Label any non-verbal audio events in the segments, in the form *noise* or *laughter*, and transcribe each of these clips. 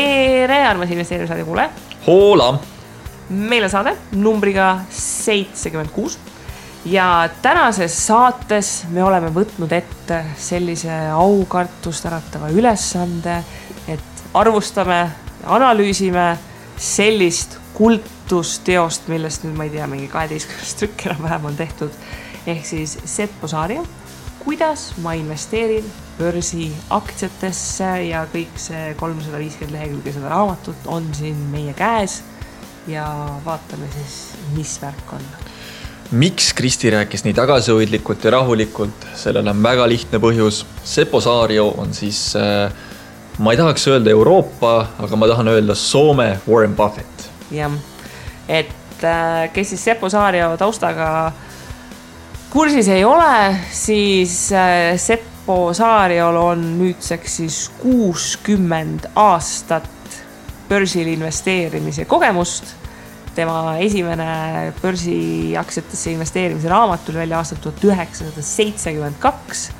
tere, armas investeerimisradio kuulaja. hoola. meil on saade numbriga seitsekümmend kuus ja tänases saates me oleme võtnud ette sellise aukartust äratava ülesande, et arvustame, analüüsime sellist kultusteost, millest nüüd ma ei tea, mingi kaheteistkümnes trükk enam-vähem on tehtud. ehk siis Seppo Saario, kuidas ma investeerin börsiaktsiatesse ja kõik see kolmsada viiskümmend lehekülge seda raamatut on siin meie käes. ja vaatame siis, mis värk on miks Kristi rääkis nii tagasihoidlikult ja rahulikult, sellel on väga lihtne põhjus. Seppo Saario on siis äh, ma ei tahaks öelda Euroopa, aga ma tahan öelda Soome Warren Buffett. jah, et äh, kes siis Seppo Saario taustaga kursis ei ole, siis äh, Seppo Saariol on nüüdseks siis kuuskümmend aastat börsil investeerimise kogemust. tema esimene börsiaktsiatesse investeerimise raamat tuli välja aastal tuhat üheksasada seitsekümmend kaks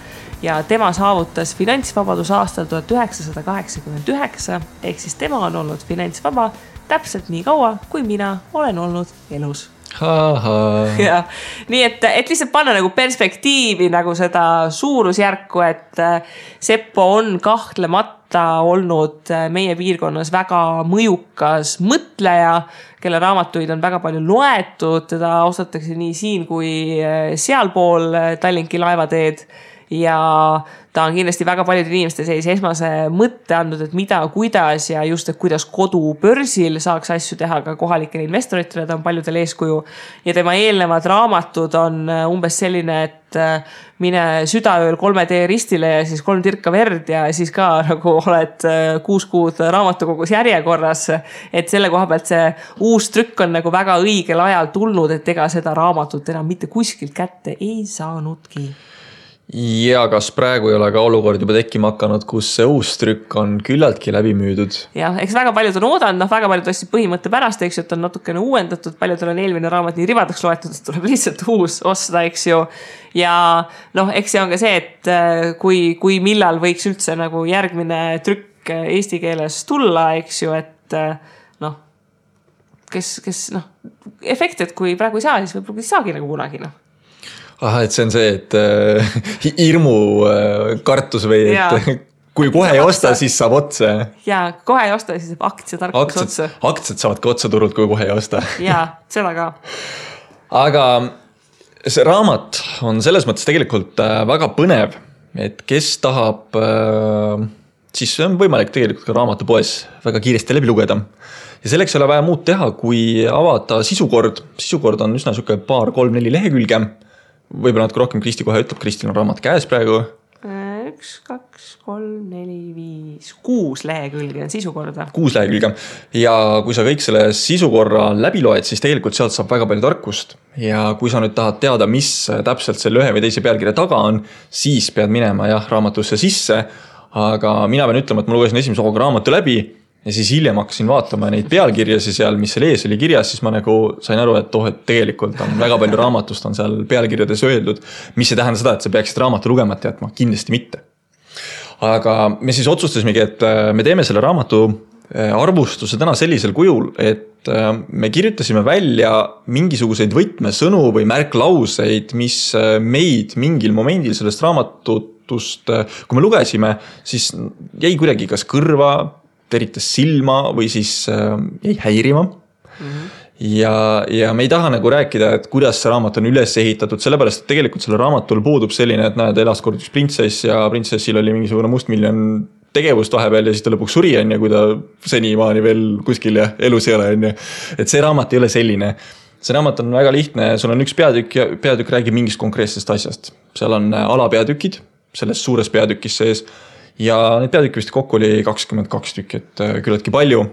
ja tema saavutas finantsvabaduse aastal tuhat üheksasada kaheksakümmend üheksa. ehk siis tema on olnud finantsvaba täpselt nii kaua, kui mina olen olnud elus *laughs* ja nii et, et lihtsalt panna nagu perspektiivi nagu seda suurusjärku, et äh, Seppo on kahtlemata olnud äh, meie piirkonnas väga mõjukas mõtleja, kelle raamatuid on väga palju loetud, teda austatakse nii siin kui äh, sealpool Tallinki laevateed ja ta on kindlasti väga paljude inimeste sellise esmase mõtte andnud, et mida, kuidas ja just, et kuidas kodubörsil saaks asju teha ka kohalikele investoritele, ta on paljudele eeskuju. ja tema eelnevad raamatud on äh, umbes selline, et äh, mine südaööl kolme tee ristile ja siis kolm tirka verd ja siis ka *laughs* nagu oled äh, kuus kuud raamatukogus järjekorras. et selle koha pealt see uus trükk on nagu väga õigel ajal tulnud, et ega seda raamatut enam mitte kuskilt kätte ei saanudki ja kas praegu ei ole ka olukord juba tekkima hakanud, kus see uus trükk on küllaltki läbi müüdud? jah, eks väga paljud on oodanud, noh, väga paljud ostsid põhimõtte pärast, eks ju, et on natukene uuendatud, paljudel on eelmine raamat nii ribadeks loetud, et tuleb *laughs* lihtsalt uus osta, eks ju. ja noh, eks see on ka see, et äh, kui, kui millal võiks üldse nagu järgmine trükk eesti keeles tulla, eks ju, et äh, noh kes, kes noh, efekt, et kui praegu ei saa, siis võib-olla ei saagi nagu kunagi noh ahah, et see on see, et äh, hirmu äh, kartus või et *laughs* kui kohe ei osta, siis saab otsa. ja kohe ei osta, siis saab aktsiatarkus otsa. aktsiad saavad ka otsa turult, kui kohe ei osta. ja seda ka. *laughs* aga see raamat on selles mõttes tegelikult äh, väga põnev, et kes tahab äh,, siis on võimalik tegelikult ka raamatupoes väga kiiresti läbi lugeda ja selleks ei ole vaja muud teha, kui avada sisukord, sisukord on üsna sihuke paar-kolm-neli lehekülge võib-olla natuke rohkem, Kristi kohe ütleb, Kristil on raamat käes praegu. üks, kaks, kolm, neli, viis, kuus lehekülge on sisukorda. kuus lehekülge ja kui sa kõik selle sisukorra läbi loed, siis tegelikult sealt saab väga palju tarkust. ja kui sa nüüd tahad teada, mis täpselt selle ühe või teise pealkirja taga on, siis pead minema jah, raamatusse sisse. aga mina pean ütlema, et ma lugesin esimese hooga raamatu läbi ja siis hiljem hakkasin vaatama neid pealkirjasid seal, mis seal ees oli kirjas, siis ma nagu sain aru, et oh, et tegelikult on väga palju raamatust on seal pealkirjades öeldud. mis ei tähenda seda, et sa peaksid raamatu lugemata jätma, kindlasti mitte. aga me siis otsustasimegi, et äh, me teeme selle raamatu äh, arvustuse täna sellisel kujul, et äh, me kirjutasime välja mingisuguseid võtmesõnu või märklauseid, mis meid mingil momendil sellest raamatutust, kui me lugesime, siis jäi kuidagi kas kõrva teritas silma või siis äh, jäi häirima mm. -hmm ja, ja me ei taha nagu rääkida, et kuidas see raamat on üles ehitatud, sellepärast et tegelikult sellel raamatul puudub selline, et näed, elas kord üks printsess ja printsessil oli mingisugune mustmiljon tegevust vahepeal ja siis ta lõpuks suri, on ju, kui ta senimaani veel kuskil ja elus ei ole, on ju. et see raamat ei ole selline. see raamat on väga lihtne, sul on üks peatükk ja peatükk räägib mingist konkreetsest asjast. seal on alapeatükid selles suures peatükis sees ja neid peatükke vist kokku oli kakskümmend kaks tükki, et äh, küllaltki palju.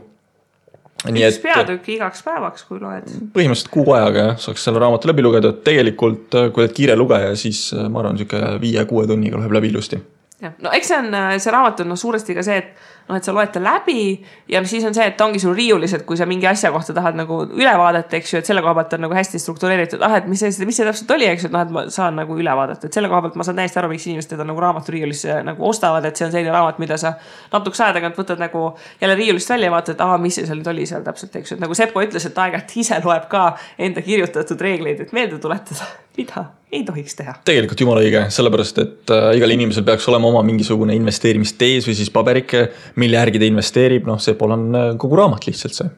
üks peatükk igaks päevaks, kui loed. põhimõtteliselt kuu ajaga jah, saaks selle raamatu läbi lugeda, et tegelikult äh, kui oled kiire lugeja, siis äh, ma arvan, sihuke viie-kuue tunniga läheb läbi ilusti jah, no eks see on, see raamat on noh suuresti ka see, et noh, et sa loed ta läbi ja siis on see, et ongi sul riiulis, et kui sa mingi asja kohta tahad nagu üle vaadata, eks ju, et selle koha pealt on nagu hästi struktureeritud, ah, et mis see, mis see täpselt oli, eks ju, et noh, et ma saan nagu üle vaadata, et selle koha pealt ma saan täiesti aru, miks inimesed teda nagu raamaturiiulisse nagu ostavad, et see on selline raamat, mida sa natukese aja tagant võtad nagu jälle riiulist välja ja vaatad, aa, mis see seal nüüd oli seal täpselt, eks ju, et nagu Sepo ütles, et aeg-ajalt ise loeb ka enda kirjutatud reegleid, et meelde tuletada, mida ei tohiks teha. tegelikult jumala õige, sellepärast et äh, igal inimesel peaks olema oma mingisugune investeerimistees või siis paberike, mille järgi ta investeerib, noh, see pole on äh, kogu raamat lihtsalt see.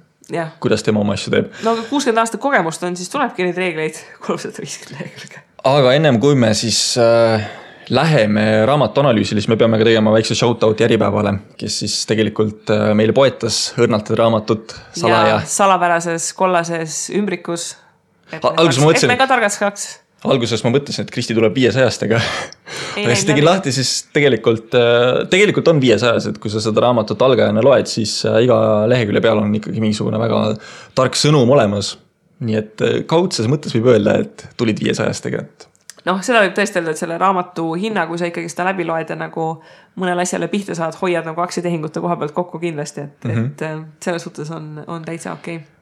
kuidas tema oma asju teeb. no aga kuuskümmend aastat kogemust on, siis tulebki neid reegleid *laughs* kolmsada viiskümmend lehekülge. aga ennem kui me siis äh, läheme raamatu analüüsile, siis me peame ka tegema väikse shout-out'i Äripäevale, kes siis tegelikult äh, meile poetas õrnalt raamatut salaja. salapärases kollases ümbrikus. alguses ma mõtlesin. et me ka targaks saaks alguses ma mõtlesin, et Kristi tuleb viiesajastega. *laughs* aga siis tegin lahti, siis tegelikult, äh, tegelikult on viiesajas, et kui sa seda raamatut algajana loed, siis äh, iga lehekülje peal on ikkagi mingisugune väga tark sõnum olemas. nii et äh, kaudses mõttes võib öelda, et tulid viiesajastega, et noh, seda võib tõesti öelda, et selle raamatu hinna, kui sa ikkagi seda läbi loed ja nagu mõnele asjale pihta saad, hoiad nagu aktsiatehingute koha pealt kokku kindlasti, et mm, -hmm. et selles suhtes on, on täitsa okei okay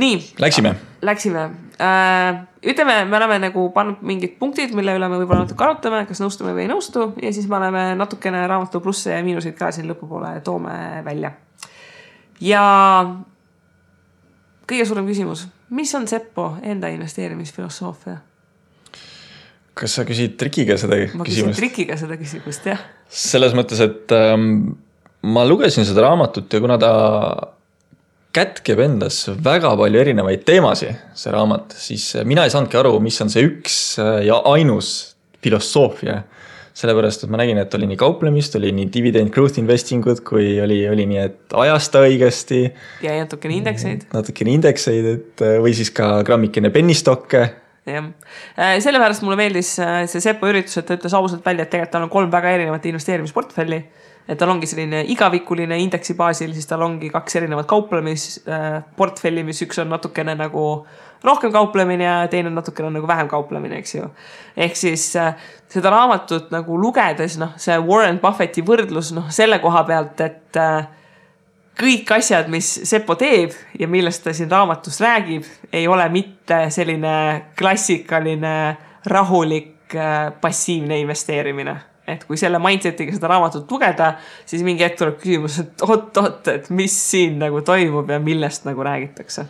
nii. Läksime. Läksime äh,. ütleme, me oleme nagu pannud mingid punktid, mille üle me võib-olla natuke arutame, kas nõustume või ei nõustu ja siis me oleme natukene raamatu plusse ja miinuseid ka siin lõpupoole toome välja. ja kõige suurem küsimus, mis on Seppo enda investeerimisfilosoofia? kas sa küsid trikiga seda ma küsimust? ma küsin trikiga seda küsimust, jah. selles mõttes, et ähm, ma lugesin seda raamatut ja kuna ta kätkeb endas väga palju erinevaid teemasid, see raamat, siis mina ei saanudki aru, mis on see üks äh, ja ainus filosoofia. sellepärast, et ma nägin, et oli nii kauplemist, oli nii dividend growth investing ud, kui oli, oli nii, et ajasta õigesti. ja natukene indekseid. natukene indekseid, et äh, või siis ka grammikene penny stock'e jah, äh, sellepärast mulle meeldis see Sepo üritus, et ta ütles ausalt välja, et tegelikult tal on kolm väga erinevat investeerimisportfelli et tal ongi selline igavikuline indeksi baasil, siis tal ongi kaks erinevat kauplemisportfelli, mis üks on natukene nagu rohkem kauplemine ja teine on natukene nagu vähem kauplemine, eks ju. ehk siis äh, seda raamatut nagu lugedes, noh, see Warren Buffetti võrdlus, noh, selle koha pealt, et äh, kõik asjad, mis Sepo teeb ja millest ta siin raamatus räägib, ei ole mitte selline klassikaline rahulik äh, passiivne investeerimine et kui selle mindset'iga seda raamatut lugeda, siis mingi hetk tuleb küsimus, et oot-oot, et mis siin nagu toimub ja millest nagu räägitakse.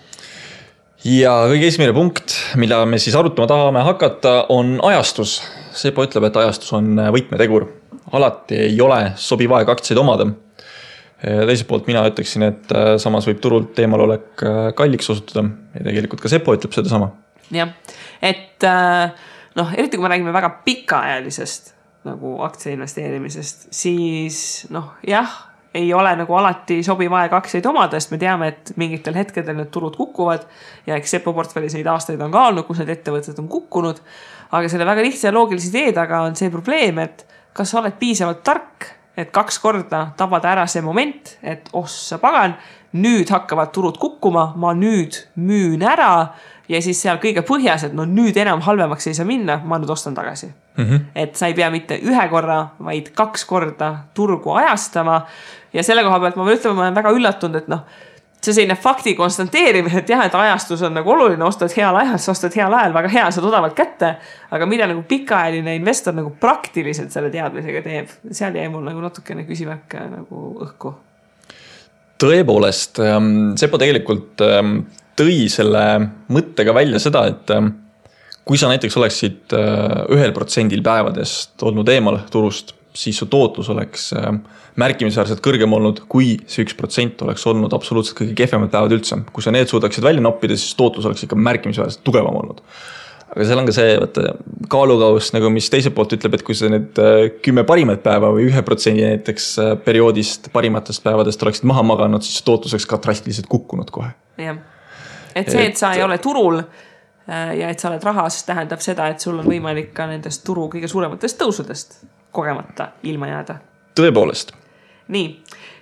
ja kõige esimene punkt, mida me siis arutama tahame hakata, on ajastus. Sepo ütleb, et ajastus on võtmetegur. alati ei ole sobiv aeg aktsiaid omada. teiselt poolt mina ütleksin, et äh, samas võib turult eemalolek äh, kalliks osutuda ja tegelikult ka Sepo ütleb sedasama. jah, et äh, noh, eriti kui me räägime väga pikaajalisest nagu aktsia investeerimisest, siis noh, jah, ei ole nagu alati sobiv aeg aktsiaid omada, sest me teame, et mingitel hetkedel need turud kukuvad ja eks Sepo portfellis neid aastaid on ka olnud, kus need ettevõtted on kukkunud. aga selle väga lihtsa ja loogilise idee taga on see probleem, et kas sa oled piisavalt tark, et kaks korda tabada ära see moment, et ossa pagan, nüüd hakkavad turud kukkuma, ma nüüd müün ära ja siis seal kõige põhjas, et no nüüd enam halvemaks ei saa minna, ma nüüd ostan tagasi mm. -hmm. et sa ei pea mitte ühe korra, vaid kaks korda turgu ajastama. ja selle koha pealt ma pean ütlema, ma olen väga üllatunud, et noh, see selline fakti konstanteerimine, et jah, et ajastus on nagu oluline, ostad heal ajal, sa ostad heal ajal, väga hea, saad odavalt kätte. aga mida nagu pikaajaline investor nagu praktiliselt selle teadmisega teeb, seal jäi mul nagu natukene küsimärk nagu õhku tõepoolest, ähm, Sepo tegelikult ähm, tõi selle mõttega välja seda, et ähm, kui sa näiteks oleksid äh, ühel protsendil päevadest olnud eemal turust, siis su tootlus oleks ähm, märkimisväärselt kõrgem olnud, kui see üks protsent oleks olnud absoluutselt kõige kehvemad päevad üldse. kui sa need suudaksid välja noppida, siis tootlus oleks ikka märkimisväärselt tugevam olnud. Aga seal on ka see, vaata kaalukauss nagu, mis teiselt poolt ütleb, et kui sa need äh, kümme parimat päeva või ühe protsendi näiteks äh, perioodist parimatest päevadest oleksid maha maganud, siis tootlus oleks ka drastiliselt kukkunud kohe. jah et see, et sa ei ole turul äh, ja et sa oled rahas, tähendab seda, et sul on võimalik ka nendest turu kõige suurematest tõusudest kogemata ilma jääda. tõepoolest. Nii,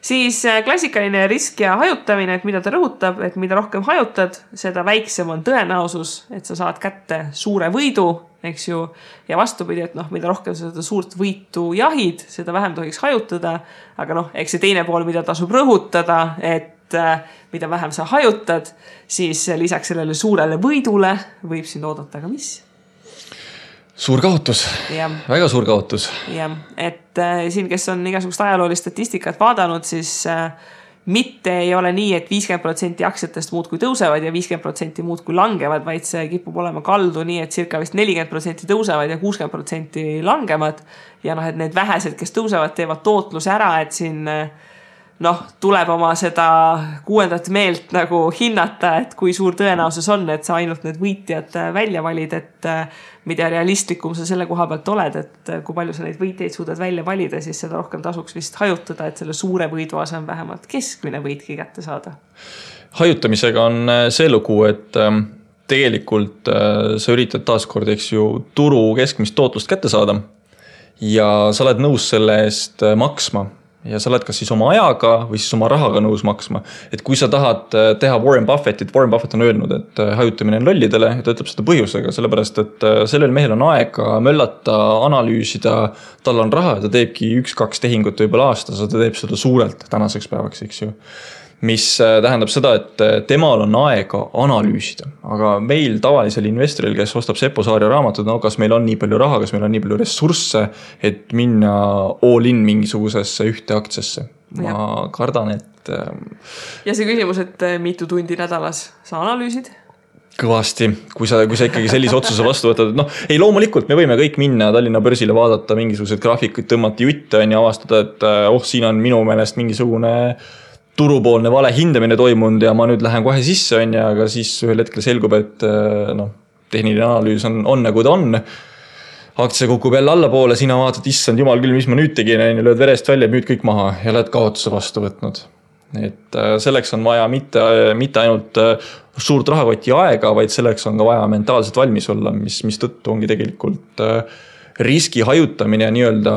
siis äh, klassikaline risk ja hajutamine, et mida ta rõhutab, et mida rohkem hajutad, seda väiksem on tõenäosus, et sa saad kätte suure võidu, eks ju. ja vastupidi, et noh, mida rohkem sa seda suurt võitu jahid, seda vähem tohiks hajutada. aga noh, eks see teine pool, mida tasub rõhutada, et äh, mida vähem sa hajutad, siis lisaks sellele suurele võidule võib sind oodata ka mis suur kaotus, väga suur kaotus. jah, et äh, siin, kes on igasugust ajaloolist statistikat vaadanud, siis äh, mitte ei ole nii et, et viiskümmend protsenti aktsiatest muudkui tõusevad ja viiskümmend protsenti muudkui langevad, vaid see kipub olema kaldu nii, et circa vist nelikümmend protsenti tõusevad ja kuuskümmend protsenti langevad. ja noh, et need vähesed, kes tõusevad, teevad tootluse ära, et siin äh, noh, tuleb oma seda kuuendat meelt nagu hinnata, et kui suur tõenäosus on, et sa ainult need võitjad äh, välja valid, et äh, mida realistlikum sa selle koha pealt oled, et äh, kui palju sa neid võitjaid suudad välja valida, siis seda rohkem tasuks vist hajutada, et selle suure võidu asemel vähemalt keskmine võitki kätte saada. hajutamisega on see lugu, et ähm, tegelikult sa üritad taaskord, eks ju, turu keskmist tootlust kätte saada. ja sa oled nõus selle eest maksma ja sa oled kas siis oma ajaga või siis oma rahaga nõus maksma. et kui sa tahad äh, teha Warren Buffettit, Warren Buffett on öelnud, et äh, hajutamine on lollidele ja ta ütleb seda põhjusega, sellepärast et äh, sellel mehel on aega möllata, analüüsida. tal on raha ja ta teebki üks-kaks tehingut võib-olla aastas ja ta teeb seda suurelt tänaseks päevaks, eks ju mis äh, tähendab seda, et äh, temal on aega analüüsida, aga meil tavalisel investoril, kes ostab Sepo Saare raamatud, no kas meil on nii palju raha, kas meil on nii palju ressursse, et minna all in mingisugusesse ühte aktsiasse. ma ja. kardan, et. Ähm, ja see küsimus, et äh, mitu tundi nädalas sa analüüsid? kõvasti, kui sa, kui sa ikkagi sellise otsuse vastu võtad, et noh, ei loomulikult me võime kõik minna Tallinna börsile, vaadata mingisuguseid graafikuid, tõmmata jutte on ju, avastada, et oh, siin on minu meelest mingisugune äh, turupoolne valehindamine toimunud ja ma nüüd lähen kohe sisse, on ju, aga siis ühel hetkel selgub, et äh, noh, tehniline analüüs on, on nagu ta on. aktsia kukub jälle allapoole, sina vaatad, issand jumal küll, mis ma nüüd tegin, on ju, lööd verest välja, müüd kõik maha ja oled kaotuse vastu võtnud. et äh, selleks on vaja mitte, mitte ainult äh, suurt rahakoti aega, vaid selleks on ka vaja mentaalselt valmis olla, mis, mistõttu ongi tegelikult riski hajutamine ja nii-öelda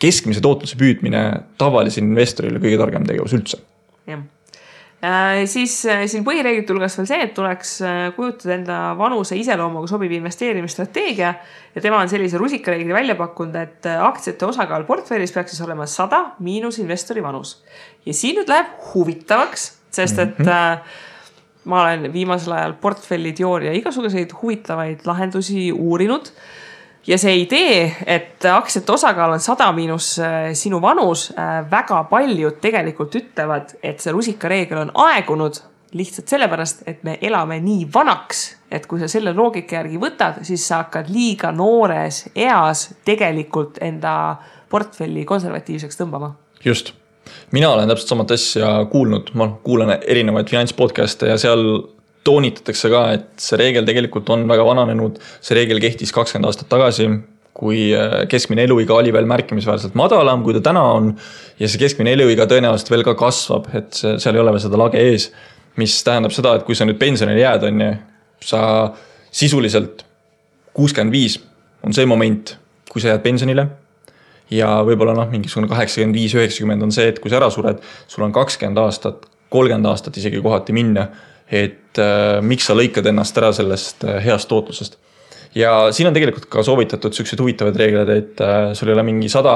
keskmise tootluse püüdmine tavalisele investorile kõige targem tegevus üldse jah äh,. siis äh, siin põhireeglite hulgas veel see, et tuleks äh, kujutada enda vanuse iseloomuga sobiv investeerimisstrateegia. ja tema on sellise rusikareegli välja pakkunud, et äh, aktsiate osakaal portfellis peaks siis olema sada miinus investori vanus. ja siin nüüd läheb huvitavaks, sest et mm -hmm. ma olen viimasel ajal portfelli teooria igasuguseid huvitavaid lahendusi uurinud ja see idee, et aktsiate osakaal on sada miinus äh, sinu vanus, äh, väga paljud tegelikult ütlevad, et see rusikareegel on aegunud lihtsalt sellepärast, et me elame nii vanaks, et kui sa selle loogika järgi võtad, siis sa hakkad liiga noores eas tegelikult enda portfelli konservatiivseks tõmbama. just, mina olen täpselt samat asja kuulnud, ma kuulan erinevaid finantspodcast'e ja seal toonitatakse ka, et see reegel tegelikult on väga vananenud, see reegel kehtis kakskümmend aastat tagasi, kui äh, keskmine eluiga oli veel märkimisväärselt madalam, kui ta täna on. ja see keskmine eluiga tõenäoliselt veel ka kasvab, et seal ei ole veel seda lage ees. mis tähendab seda, et kui sa nüüd pensionile jääd, on ju, sa sisuliselt kuuskümmend viis on see moment, kui sa jääd pensionile ja võib-olla noh, mingisugune kaheksakümmend viis, üheksakümmend on see, et kui sa ära sured, sul on kakskümmend aastat, kolmkümmend aastat isegi kohati minna et äh, miks sa lõikad ennast ära sellest äh, heast tootlusest. ja siin on tegelikult ka soovitatud siukseid huvitavaid reegleid, et äh, sul ei ole mingi sada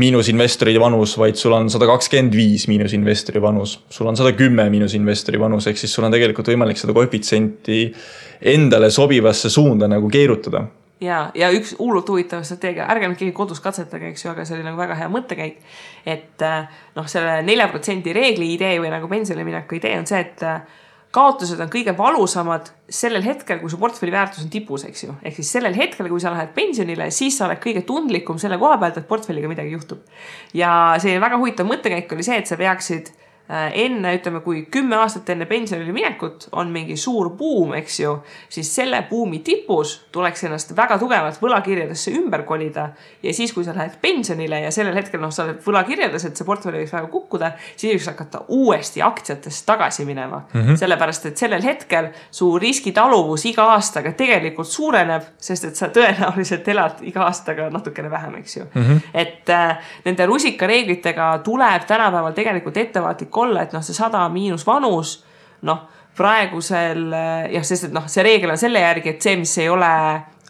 miinusinvestori vanus, vaid sul on sada kakskümmend viis miinusinvestori vanus. sul on sada kümme miinusinvestori vanus, ehk siis sul on tegelikult võimalik seda koefitsienti endale sobivasse suunda nagu keerutada ja, ja üks hullult huvitav strateegia, ärge nüüd keegi kodus katsetage, eks ju, aga see oli nagu väga hea mõttekäik. et noh, selle nelja protsendi reegli idee või nagu pensionile mineku idee on see, et kaotused on kõige valusamad sellel hetkel, kui su portfelli väärtus on tipus, eks ju. ehk siis sellel hetkel, kui sa lähed pensionile, siis sa oled kõige tundlikum selle koha pealt, et portfelliga midagi juhtub. ja selline väga huvitav mõttekäik oli see, et sa peaksid enne, ütleme, kui kümme aastat enne pensionile minekut on mingi suur buum, eks ju, siis selle buumi tipus tuleks ennast väga tugevalt võlakirjadesse ümber kolida. ja siis, kui sa lähed pensionile ja sellel hetkel noh, sa oled võlakirjades, et see portfell võiks väga kukkuda, siis võiks hakata uuesti aktsiatest tagasi minema mm. -hmm. sellepärast, et sellel hetkel su riskitaluvus iga aastaga tegelikult suureneb, sest et sa tõenäoliselt elad iga aastaga natukene vähem, eks ju mm. -hmm. et äh, nende rusikareeglitega tuleb tänapäeval tegelikult ettevaatlik olla, et noh, see sada miinus vanus, noh, praegusel jah, sest et noh, see reegel on selle järgi, et see, mis ei ole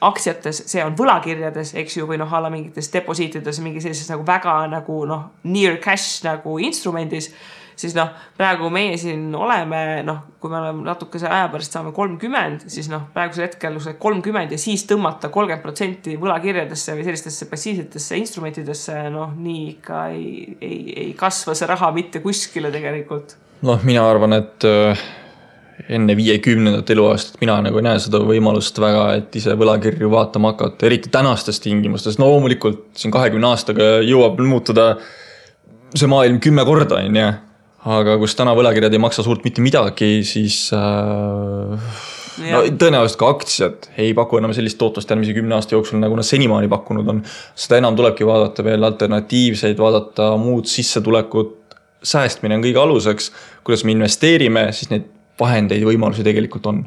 aktsiates, see on võlakirjades, eks ju, või noh, a la mingites deposiitides, mingi sellises nagu väga nagu noh, near cash nagu instrumendis siis noh, praegu meie siin oleme, noh, kui me oleme natukese aja pärast saame kolmkümmend, siis noh, praegusel hetkel kolmkümmend ja siis tõmmata kolmkümmend protsenti võlakirjadesse või sellistesse passiivsetesse instrumentidesse, noh, nii ikka ei, ei, ei kasva see raha mitte kuskile tegelikult. noh, mina arvan, et äh, enne viiekümnendat eluaastat mina nagu ei näe seda võimalust väga, et ise võlakirju vaatama hakata, eriti tänastes tingimustes, no loomulikult siin kahekümne aastaga jõuab muutuda see maailm kümme korda, on ju aga kus täna võlakirjad ei maksa suurt mitte midagi, siis äh, no tõenäoliselt ka aktsiad ei paku enam sellist tootlust järgmise kümne aasta jooksul, nagu nad senimaani pakkunud on. seda enam tulebki vaadata veel alternatiivseid, vaadata muud sissetulekut, säästmine on kõige aluseks. kuidas me investeerime, siis neid vahendeid, võimalusi tegelikult on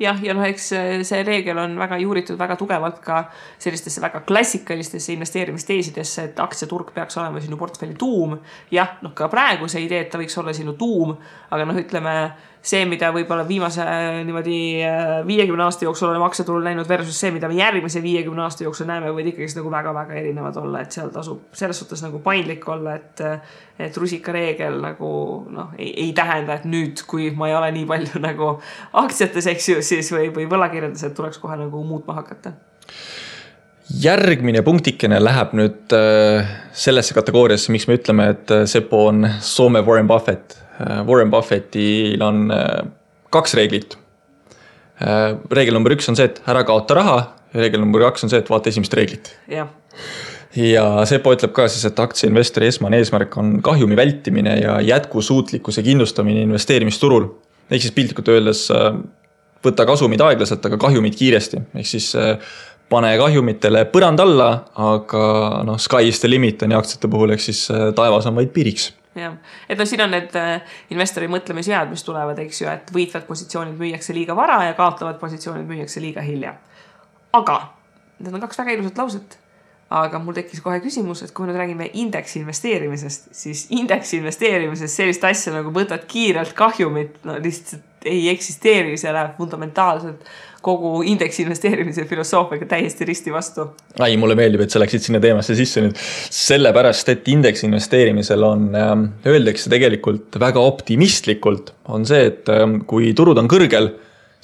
jah, ja noh, eks see reegel on väga juuritud väga tugevalt ka sellistesse väga klassikalistesse investeerimisteesidesse, et aktsiaturg peaks olema sinu portfelli tuum. jah, noh, ka praegu see idee, et ta võiks olla sinu tuum, aga noh, ütleme see, mida võib-olla viimase niimoodi äh, viiekümne aasta jooksul oleme aktsiaturul näinud versus see, mida me järgmise viiekümne aasta jooksul näeme, võivad ikkagist nagu väga-väga erinevad olla, et seal tasub selles suhtes nagu paindlik olla, et et rusikareegel nagu noh, ei, tähenda, et nüüd, kui ma ei ole nii palju *laughs* nagu aktsiates, eks ju, siis või, või võlakirjades, et tuleks kohe nagu muutma hakata. Järgmine punktikene läheb nüüd äh, sellesse kategooriasse, miks me ütleme, et äh, Sepo on Soome Warren Buffett. Äh, Warren Buffettil on äh, kaks reeglit. Äh, reegel number üks on see, et ära kaota raha ja reegel number kaks on see, et vaata esimest reeglit. jah ja Sepo ütleb ka siis, et aktsiainvestori esmane eesmärk on kahjumi vältimine ja jätkusuutlikkuse kindlustamine investeerimisturul. ehk siis piltlikult öeldes võta kasumid aeglaselt, aga kahjumid kiiresti, ehk siis pane kahjumitele põrand alla, aga noh, sky is the limit on ju aktsiate puhul, ehk siis taevas on vaid piiriks jah, et noh, siin on need äh, investori mõtlemisvead, mis tulevad, eks ju, et võitvad positsioonid müüakse liiga vara ja kaotavad positsioonid müüakse liiga hilja. aga need on kaks väga ilusat lauset. aga mul tekkis kohe küsimus, et kui me nüüd räägime indeksi investeerimisest, siis indeksi investeerimises sellist asja nagu võtad kiirelt kahjumit, no lihtsalt ei eksisteeri, see läheb fundamentaalselt kogu indeksi investeerimise filosoofiaga täiesti risti vastu. ai, mulle meeldib, et sa läksid sinna teemasse sisse nüüd. sellepärast, et indeksi investeerimisel on äh,, öeldakse tegelikult väga optimistlikult, on see, et äh, kui turud on kõrgel,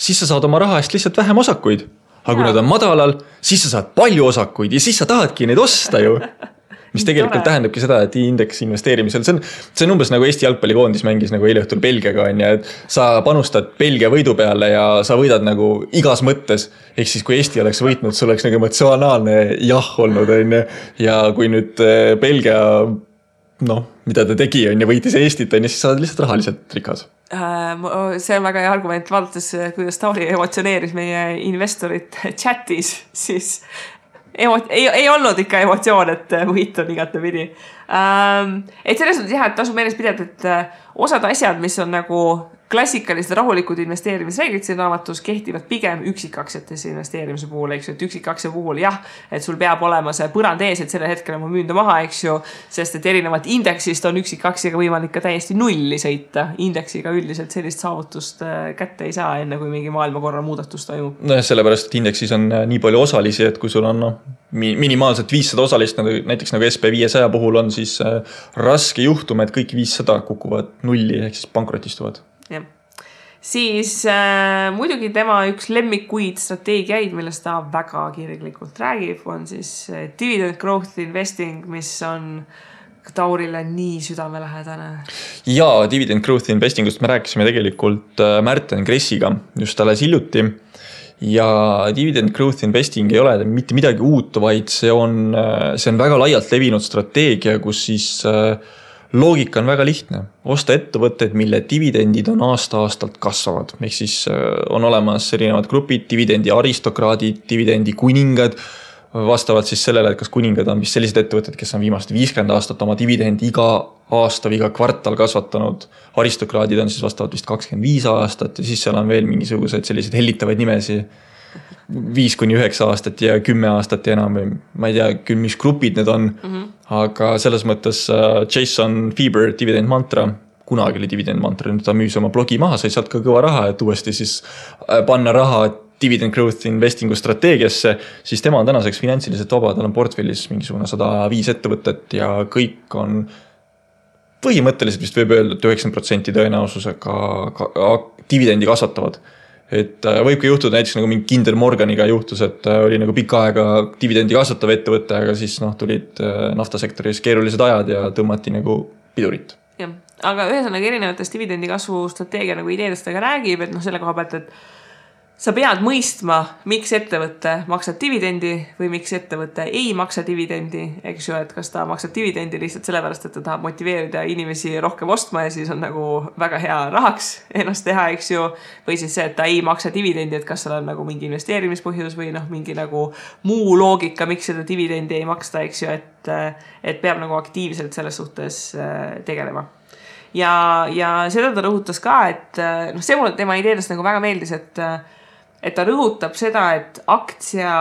siis sa saad oma raha eest lihtsalt vähem osakuid. aga kui nad on madalal, siis sa saad palju osakuid ja siis sa tahadki neid osta ju *laughs* mis tegelikult tähendabki seda, et indeksi investeerimisel, see on, see on umbes nagu Eesti jalgpallikoondis mängis nagu eile õhtul Belgiaga on ju, et sa panustad Belgia võidu peale ja sa võidad nagu igas mõttes. ehk siis, kui Eesti oleks võitnud, see oleks nagu emotsionaalne jah olnud, on ju. ja kui nüüd eh, Belgia noh, mida ta tegi, on ju, võitis Eestit, on ju, siis sa oled lihtsalt rahaliselt rikas äh, see on väga hea argument, vaadates, kuidas Tauri emotsioneeris meie investorit *laughs* chat'is, siis emo-, ei, ei olnud ikka emotsioon, et äh, võit on igatepidi ähm,. et selles mõttes jah, et tasub meeles pidada, et äh, osad asjad, mis on nagu klassikalised rahulikud investeerimisreeglid siin raamatus kehtivad pigem üksikaktsiatesse investeerimise puhul, eks ju, et üksikaktsia puhul jah, et sul peab olema see põrand ees, et sellel hetkel ma müün ta maha, eks ju. sest et erinevalt indeksist on üksikaktsiaga võimalik ka täiesti nulli sõita. indeksiga üldiselt sellist saavutust äh, kätte ei saa, enne kui mingi maailmakorra muudatus toimub. nojah, sellepärast, et indeksis on äh, nii palju osalisi, et kui sul on noh, minimaalselt viissada osalist, nagu näiteks nagu SB viiesaja puhul on, siis äh, raske juhtum, et kõik viissada kukuvad nulli ehk siis pankrotistuvad jah siis äh, muidugi tema üks lemmikuid strateegiaid, millest ta väga kirglikult räägib, on siis äh, dividend growth investing, mis on Taurile nii südamelähedane. ja dividend growth investing ust me rääkisime tegelikult äh, Märten Kressiga just alles hiljuti. ja dividend growth investing ei ole mitte midagi uut, vaid see on, äh, see on väga laialt levinud strateegia, kus siis äh, loogika on väga lihtne, osta ettevõtteid, mille dividendid on aasta-aastalt kasvavad, ehk siis on olemas erinevad grupid, dividendi aristokraadid, dividendi kuningad vastavalt siis sellele, et kas kuningad on vist sellised ettevõtted, kes on viimased viiskümmend aastat oma dividendi iga aasta või iga kvartal kasvatanud. aristokraadid on siis vastavalt vist kakskümmend viis aastat ja siis seal on veel mingisuguseid selliseid hellitavaid nimesi. viis kuni üheksa aastat ja kümme aastat ja enam või ma ei tea küll, mis grupid need on mm. -hmm. Aga selles mõttes uh, Jason Feber, dividend mantra kunagi oli dividend mantra, nüüd ta müüs oma blogi maha, sai sealt ka kõva raha, et uuesti siis äh, panna raha dividend growth investing'u strateegiasse, siis tema on tänaseks finantsiliselt vaba, tal on portfellis mingisugune sada viis ettevõtet ja kõik on põhimõtteliselt vist võib öelda et, et üheksakümmend protsenti tõenäosusega dividendi kasvatavad. Et äh, võib ka juhtuda näiteks nagu mingi Kinder Morganiga juhtus, et äh, oli nagu pikka aega dividendi kasvatav ettevõte, aga siis noh, tulid äh, naftasektoris keerulised ajad ja tõmmati nagu pidurit. jah, aga ühesõnaga erinevatest dividendi kasvu strateegia nagu ideedest ta ka räägib, et noh, selle koha pealt, et sa pead mõistma, miks ettevõte maksab dividendi või miks ettevõte ei maksa dividendi, eks ju, et kas ta maksab dividendi lihtsalt sellepärast, et ta tahab motiveerida inimesi rohkem ostma ja siis on nagu väga hea rahaks ennast teha, eks ju. või siis see, et ta ei maksa dividendi, et kas seal on nagu mingi investeerimispõhjus või noh, mingi nagu muu loogika, miks seda dividendi ei maksta, eks ju, et, et peab nagu aktiivselt selles suhtes äh, tegelema ja, ja seda ta rõhutas ka, et noh, see mulle tema ideedest nagu väga meeldis, et et ta rõhutab seda, et aktsia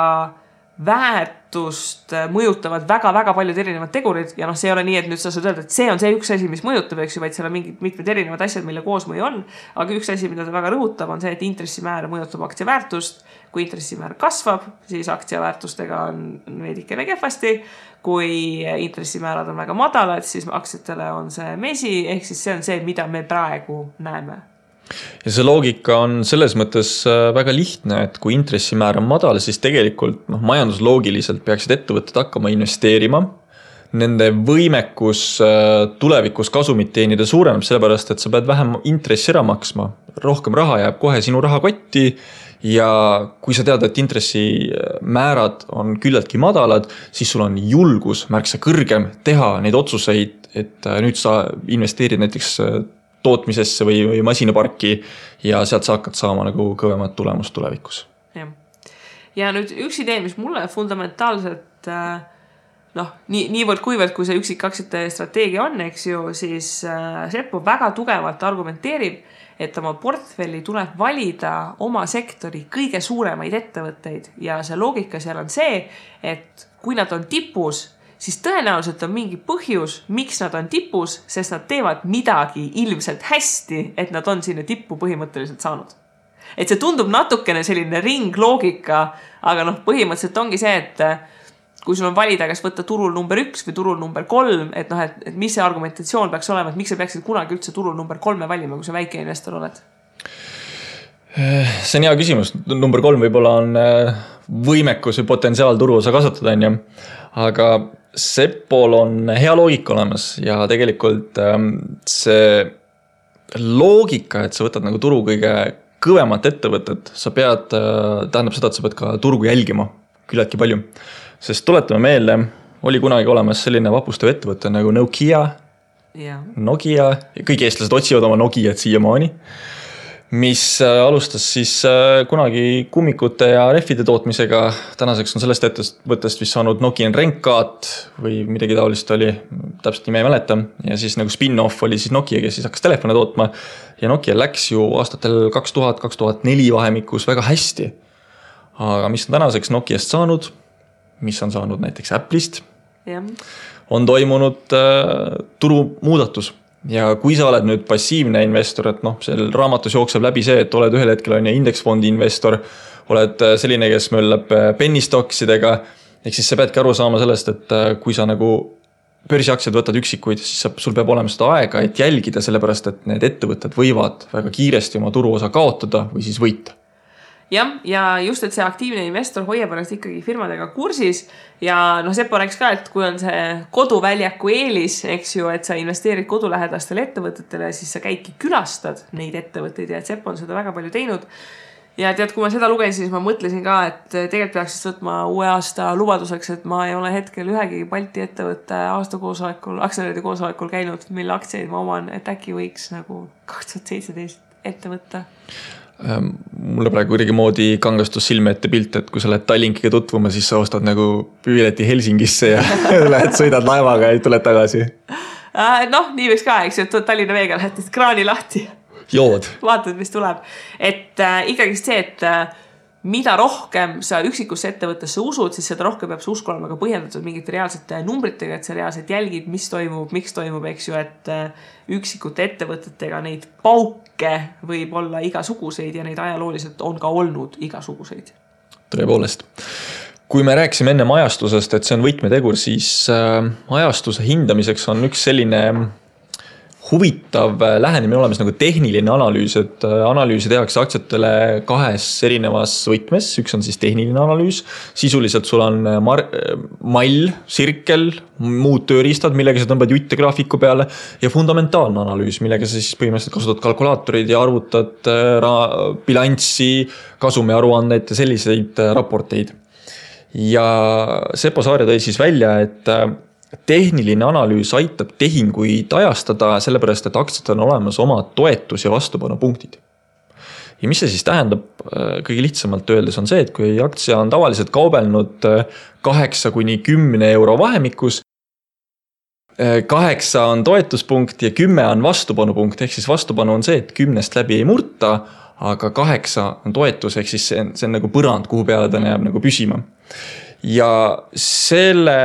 väärtust mõjutavad väga-väga paljud erinevad tegurid ja noh, see ei ole nii, et nüüd sa saad öelda, et see on see üks asi, mis mõjutab, eks ju, vaid seal on mingid mitmed erinevad asjad, mille koosmõju on. aga üks asi, mida ta väga rõhutab, on see, et intressimäär mõjutab aktsia väärtust. kui intressimäär kasvab, siis aktsia väärtustega on veidikene kehvasti. kui intressimäärad on väga madalad, siis aktsiatele on see mesi, ehk siis see on see, mida me praegu näeme ja see loogika on selles mõttes äh, väga lihtne, et kui intressimäär on madal, siis tegelikult noh, majandusloogiliselt peaksid ettevõtted hakkama investeerima. Nende võimekus äh, tulevikus kasumit teenida suureneb, sellepärast et sa pead vähem intressi ära maksma. rohkem raha jääb kohe sinu rahakotti ja kui sa tead, et intressimäärad on küllaltki madalad, siis sul on julgus märksa kõrgem teha neid otsuseid, et äh, nüüd sa investeerid näiteks tootmisesse või, või masinaparki ja sealt sa hakkad saama nagu kõvemat tulemust tulevikus. jah, ja nüüd üks idee, mis mulle fundamentaalselt äh, noh, nii, niivõrd-kuivõrd, kui see üksikaktsiate strateegia on, eks ju, siis äh, Seppo väga tugevalt argumenteerib, et oma portfelli tuleb valida oma sektori kõige suuremaid ettevõtteid ja see loogika seal on see, et kui nad on tipus siis tõenäoliselt on mingi põhjus, miks nad on tipus, sest nad teevad midagi ilmselt hästi, et nad on sinna tippu põhimõtteliselt saanud. et see tundub natukene selline ringloogika, aga noh, põhimõtteliselt ongi see, et äh, kui sul on valida, kas võtta turul number üks või turul number kolm, et noh, et, et mis see argumentatsioon peaks olema, et miks sa peaksid kunagi üldse turul number kolme valima, kui sa väike investor oled? see on hea küsimus, number kolm võib-olla on äh, võimekus või potentsiaal turuosa kasvatada, on ju. aga Sepol on hea loogika olemas ja tegelikult ähm, see loogika, et sa võtad nagu turu kõige kõvemat ettevõtet, sa pead, äh, tähendab seda, et sa pead ka turgu jälgima küllaltki palju. sest tuletame meelde, oli kunagi olemas selline vapustav ettevõte nagu Nokia. Nokia, kõik eestlased otsivad oma Nokiat siiamaani mis äh, alustas siis äh, kunagi kummikute ja rehvide tootmisega. tänaseks on sellest ettevõttest vist saanud Nokian Renkaat või midagi taolist oli, täpselt nime ei mäleta. ja siis nagu spin-off oli siis Nokia, kes siis hakkas telefone tootma. ja Nokia läks ju aastatel kaks tuhat, kaks tuhat neli vahemikus väga hästi. aga mis on tänaseks Nokiast saanud, mis on saanud näiteks Apple'ist, on toimunud äh, turumuudatus ja kui sa oled nüüd passiivne investor, et noh, seal raamatus jookseb läbi see, et oled ühel hetkel on ju indeksfondi investor, oled äh, selline, kes möllab äh, penny stocksidega, ehk siis sa peadki aru saama sellest, et äh, kui sa nagu börsiaktsiaid võtad üksikuid, siis sa, sul peab olema seda aega, et jälgida, sellepärast et need ettevõtted võivad väga kiiresti oma turuosa kaotada või siis võita jah, ja just, et see aktiivne investor hoiab ennast ikkagi firmadega kursis. Ja noh, Sepo rääkis ka, et kui on see koduväljaku eelis, eks ju, et sa investeerid kodulähedastele ettevõtetele, siis sa käidki külastad neid ettevõtteid ja et Sepo on seda väga palju teinud. Ja tead, kui ma seda lugesin, siis ma mõtlesin ka, et tegelikult peaks siis võtma uue aasta lubaduseks, et ma ei ole hetkel ühegi Balti ettevõtte aastakoosolekul, aktsionäride koosolekul käinud, mille aktsiaid ma oman, et äkki võiks nagu kaks tuhat seitseteist ette võtta mulle praegu kuidagimoodi kangestus silme ette pilt, et kui sa lähed Tallinkiga tutvuma, siis sa ostad nagu pileti Helsingisse ja *laughs* lähed, sõidad laevaga ja tuled tagasi. Äh, noh, nii võiks ka, eks ju, et Tallinna veega lähed kraani lahti. jood. vaatad, mis tuleb, et äh, ikkagist see, et äh, mida rohkem sa üksikusse ettevõttesse usud, siis seda rohkem peab see usk olema ka põhjendatud mingite reaalsete numbritega, et sa reaalselt jälgid, mis toimub, miks toimub, eks ju, et äh, üksikute ettevõtetega neid pauke võib olla igasuguseid ja neid ajalooliselt on ka olnud igasuguseid. tõepoolest kui me rääkisime ennem ajastusest, et see on võtmetegur, siis äh, ajastuse hindamiseks on üks selline huvitav äh, lähenemine olemas nagu tehniline analüüs, et äh, analüüsi tehakse aktsiatele kahes erinevas võtmes, üks on siis tehniline analüüs. sisuliselt sul on äh, mar-, mall, sirkel, muud tööriistad, millega sa tõmbad jutte graafiku peale. ja fundamentaalne analüüs, millega sa siis põhimõtteliselt kasutad kalkulaatoreid ja arvutad ra-, bilanssi, kasumiaruannet ja selliseid raporteid. ja Sepo Saare tõi siis välja, et tehniline analüüs aitab tehinguid ajastada, sellepärast et aktsiatel on olemas omad toetus- ja vastupanupunktid. ja mis see siis tähendab, äh, kõige lihtsamalt öeldes on see, et kui aktsia on tavaliselt kaubelnud äh, kaheksa kuni kümne euro vahemikus. Äh, kaheksa on toetuspunkt ja kümme on vastupanupunkt, ehk siis vastupanu on see, et kümnest läbi ei murta. aga kaheksa on toetus, ehk siis see on, see on nagu põrand, kuhu peale ta jääb nagu püsima. ja selle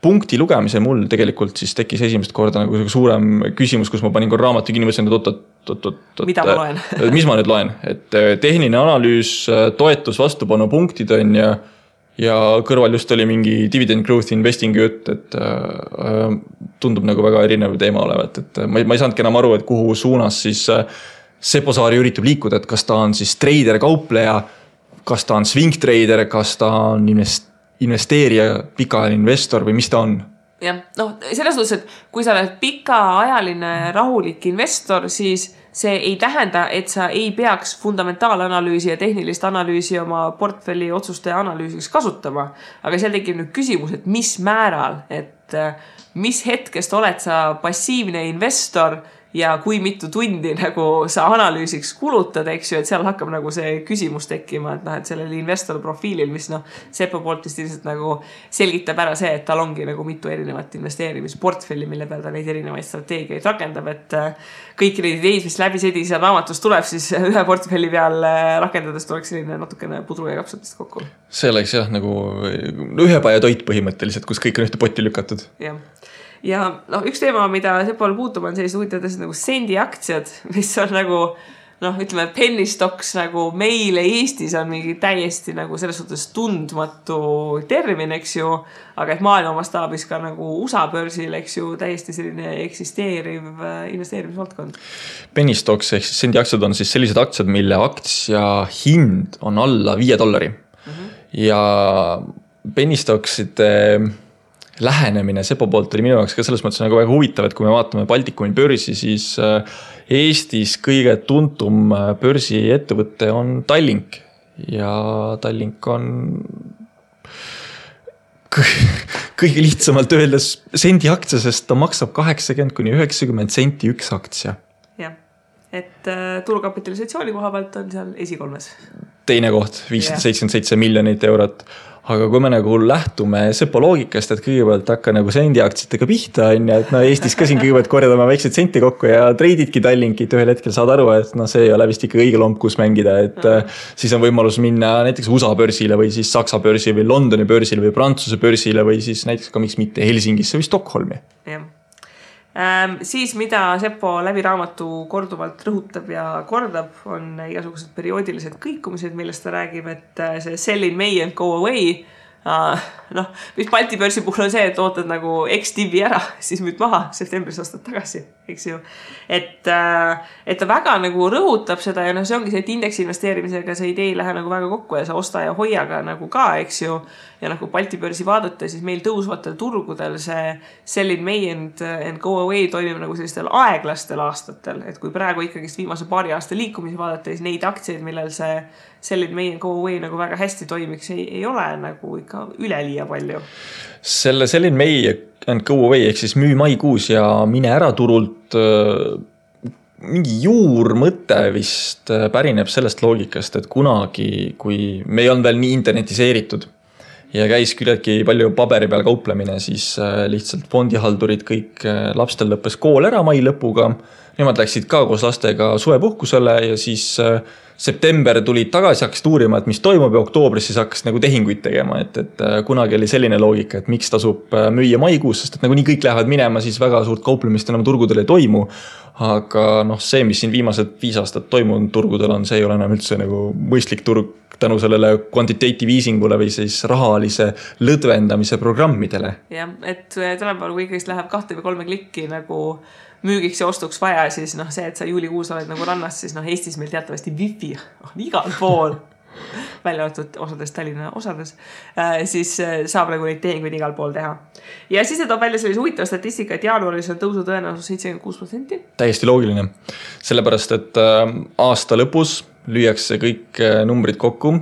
punkti lugemisel mul tegelikult siis tekkis esimest korda nagu suurem küsimus, kus ma panin korra raamatu kinni, mõtlesin, et oot-oot-oot-oot. mida ma loen *laughs* mis ma nüüd loen, et äh, tehniline analüüs, äh, toetus, vastupanu punktid on ju. ja kõrval just oli mingi dividend growth investing jutt, et äh, tundub nagu väga erinev teema olevat, et ma ei, ma ei saanudki enam aru, et kuhu suunas siis äh, Sepo Saari üritab liikuda, et kas ta on siis treider, kaupleja. kas ta on swing trader, kas ta on invest-, investeerija, pikaajaline investor või mis ta on? jah, noh, selles suhtes, et kui sa oled pikaajaline rahulik investor, siis see ei tähenda, et sa ei peaks fundamentaalanalüüsi ja tehnilist analüüsi oma portfelli otsuste analüüsiks kasutama. aga seal tekib nüüd küsimus, et mis määral, et mis hetkest oled sa passiivne investor ja kui mitu tundi *laughs* nagu sa analüüsiks kulutad, eks ju, et seal hakkab nagu see küsimus tekkima, et noh, et sellel investor profiilil, mis noh, Sepo poolt vist ilmselt nagu selgitab ära see, et tal ongi nagu mitu erinevat investeerimisportfelli, mille peal ta neid erinevaid strateegiaid rakendab, et äh, kõiki neid ideid, mis läbi sedi seal raamatus tuleb, siis *laughs* ühe portfelli peal äh, rakendades tuleks selline natukene pudru ja kapsatest kokku. see oleks jah, nagu ühe paja toit põhimõtteliselt, kus kõik on ühte potti lükatud. jah ja noh, üks teema, mida Sepol puutub, on sellised huvitavad asjad nagu sendiaktsiad, *laughs* mis on nagu noh, ütleme penny stocks nagu meile Eestis on mingi täiesti nagu selles suhtes tundmatu termin, eks ju. aga et maailma mastaabis ka nagu USA börsil, eks ju, täiesti selline eksisteeriv äh, investeerimisvaldkond. Penny stocks ehk siis sendiaktsiad on siis sellised aktsiad, mille aktsia hind on alla viie dollari mm. -hmm. ja penny stocks'ide äh, lähenemine Sepo poolt oli minu jaoks ka selles mõttes nagu väga huvitav, et kui me vaatame Baltikumi börsi, siis äh, Eestis kõige tuntum äh, börsiettevõte on Tallink ja Tallink on kõige lihtsamalt öeldes sendi aktsia, sest ta maksab kaheksakümmend kuni üheksakümmend senti üks aktsia. jah, et äh, turukapitalisatsiooni koha pealt on seal esikolmes. teine koht, viissada seitsekümmend seitse miljonit eurot aga kui me nagu lähtume Sepo loogikast, et kõigepealt hakka nagu sendiaktsiatega pihta, on ju, et no Eestis ka siin kõigepealt korjad oma väikseid sente kokku ja treididki Tallinkit, ühel hetkel saad aru, et noh, see ei ole vist ikka õige lomp, kus mängida, et mm. -hmm. siis on võimalus minna näiteks USA börsile või siis Saksa börsile või Londoni börsile või Prantsuse börsile või siis näiteks ka miks mitte Helsingisse või Stockholmi. jah siis, mida Sepo läbi raamatu korduvalt rõhutab ja kordab, on igasugused perioodilised kõikumised, millest ta räägib, et äh, see sell in May and go away noh, mis Balti börsi puhul on see, et ootad nagu X-divi ära, siis müüd maha, septembris ostad tagasi, eks ju. et, äh, et ta väga nagu rõhutab seda ja noh, see ongi see, et indeksi investeerimisega see idee ei lähe nagu väga kokku ja sa osta ja hoiaga nagu ka, eks ju. ja kui Balti börsi vaadata, siis meil tõusvatel turgudel see sell in May and, and go away toimub nagu sellistel aeglastel aastatel, et kui praegu ikkagist viimase paari aasta liikumisi vaadata, siis neid aktsiaid, millel see sell in May and go away nagu väga hästi toimiks, ei, ei ole nagu ikka üleliia palju. selle sell in May and go away ehk siis müü maikuus ja mine ära turult äh, mingi juurmõte vist äh, pärineb sellest loogikast, et kunagi, kui me ei olnud veel nii internetiseeritud ja käis küllaltki palju paberi peal kauplemine, siis äh, lihtsalt fondihaldurid kõik, lastel lõppes kool ära mai lõpuga. Nemad läksid ka koos lastega suvepuhkusele ja siis september tulid tagasi, hakkasid uurima, et mis toimub ja oktoobris siis hakkasid nagu tehinguid tegema, et, et äh, kunagi oli selline loogika, et miks tasub äh, müüa maikuus, sest et nagunii kõik lähevad minema, siis väga suurt kauplemist enam turgudel ei toimu. Aga noh, see, mis siin viimased viis aastat toimunud turgudel on, see ei ole enam üldse nagu mõistlik turg tänu sellele quantitative easing ule või siis rahalise lõdvendamise programmidele. jah, et tänapäeval, kui ikkagist läheb kahte või kolme klikki nagu müügiks ja ostuks vaja, siis noh, see, et sa juulikuus oled nagu rannas, siis noh, Eestis meil teatavasti wifi on igal pool *laughs* välja arvatud osades Tallinna osades äh,, siis äh, saab nagu neid tehinguid igal pool teha. ja siis ta toob välja sellise huvitava statistika, et jaanuaris on tõusu tõenäosus seitsekümmend kuus protsenti. täiesti loogiline, sellepärast et äh, aasta lõpus lüüakse kõik numbrid kokku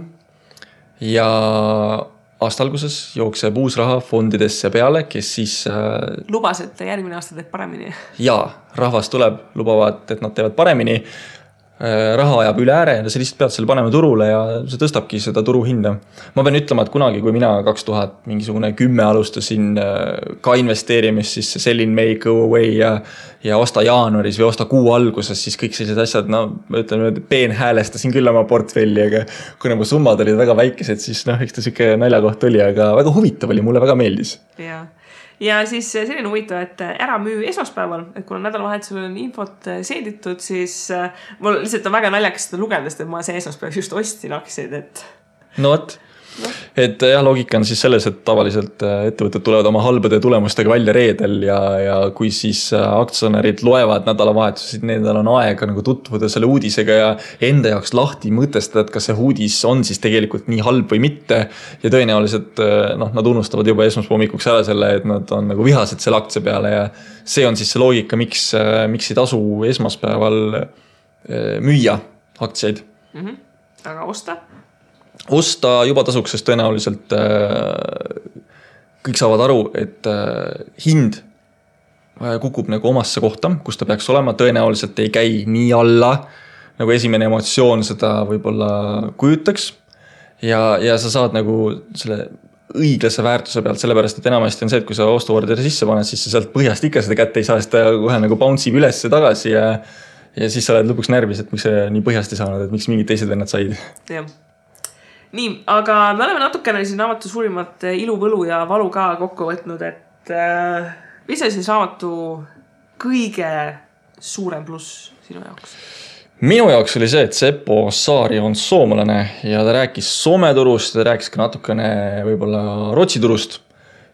ja aasta alguses jookseb uus raha fondidesse peale, kes siis äh,. lubas, et järgmine aasta teeb paremini. jaa, rahvas tuleb, lubavad, et nad teevad paremini raha ajab üle ääre ja sa lihtsalt pead selle panema turule ja see tõstabki seda turuhinda. ma pean ütlema, et kunagi, kui mina kaks tuhat mingisugune kümme alustasin äh, ka investeerimist, siis see sell in May, go away ja ja osta jaanuaris või osta kuu alguses, siis kõik sellised asjad, no ütlen, peenhäälestasin küll oma portfelli, aga kuna mu summad olid väga väikesed, siis noh, eks ta sihuke naljakoht oli, aga väga huvitav oli, mulle väga meeldis. jah ja siis äh, selline huvitav, et äh, ära müü esmaspäeval, et kuna nädalavahetusel on infot äh, seeditud, siis mul lihtsalt on väga naljakas seda lugeda, sest et ma see esmaspäev just ostsin aktsiaid, et. no vot. Et jah, loogika on siis selles, et tavaliselt äh, ettevõtted tulevad oma halbade tulemustega välja reedel ja, ja kui siis äh, aktsionärid loevad nädalavahetusel, nendel on aega nagu tutvuda selle uudisega ja enda jaoks lahti mõtestada, et kas see uudis on siis tegelikult nii halb või mitte. ja tõenäoliselt noh, nad unustavad juba esmaspäeva hommikuks ära selle, et nad on nagu vihased selle aktsia peale ja see on siis see loogika, miks, miks ei tasu esmaspäeval müüa aktsiaid mm. -hmm. aga osta osta juba tasuks, sest tõenäoliselt äh, kõik saavad aru, et äh, hind äh, kukub nagu omasse kohta, kus ta peaks olema, tõenäoliselt ei käi nii alla, nagu esimene emotsioon seda võib-olla kujutaks. ja, ja sa saad nagu selle õiglase väärtuse pealt, sellepärast et enamasti on see, et kui sa ostuorderi sisse paned, siis sa sealt põhjast ikka seda kätte ei saa, sest ta kohe nagu bounce ib üles ja tagasi ja ja siis sa oled lõpuks närvis, et miks sa nii põhjast ei saanud, et miks mingid teised vennad said. jah nii, aga me oleme natukene siin raamatu suurimat eh, ilu, võlu ja valu ka kokku võtnud, et äh, mis on siis raamatu kõige suurem pluss sinu jaoks? minu jaoks oli see, et Seppo Saari on soomlane ja ta rääkis Soome turust, ta rääkis ka natukene võib-olla Rootsi turust.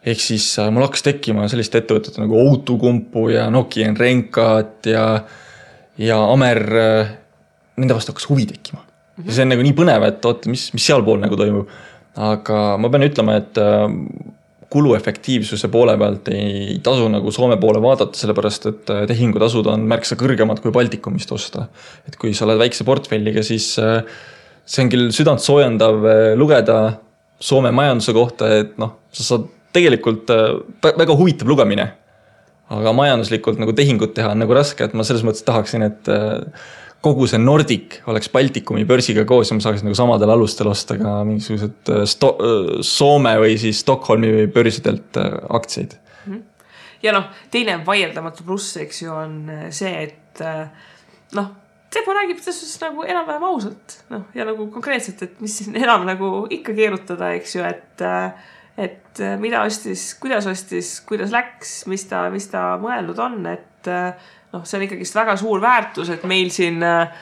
ehk siis äh, mul hakkas tekkima selliste ettevõtete nagu Outokumpu ja Nokian Renkat ja, ja Amer. Nende vastu hakkas huvi tekkima ja see on nagu nii põnev, et oot, mis, mis sealpool nagu toimub. aga ma pean ütlema, et äh, kuluefektiivsuse poole pealt ei tasu nagu Soome poole vaadata, sellepärast et äh, tehingutasud on märksa kõrgemad kui Baltikumist osta. et kui sa oled väikse portfelliga, siis äh, see on küll südantsoojendav lugeda Soome majanduse kohta, et noh, sa saad tegelikult väga huvitav lugemine. aga majanduslikult nagu tehingut teha on nagu raske, et ma selles mõttes tahaksin, et kogu see Nordic oleks Baltikumi börsiga koos ja ma saaks nagu samadel alustel osta ka mingisugused äh, Sto-, äh, Soome või siis Stockholmi börsidelt äh, aktsiaid. Mhm. ja noh, teine vaieldamatu pluss, eks ju, on see, et noh, Sepo räägib selles suhtes nagu enam-vähem ausalt, noh ja nagu konkreetselt, et mis siin *laughs* enam nagu ikka keerutada, eks ju, et et mida ostis, kuidas ostis, kuidas läks, mis ta, mis ta mõelnud on, et noh, see on ikkagist väga suur väärtus, et meil siin äh,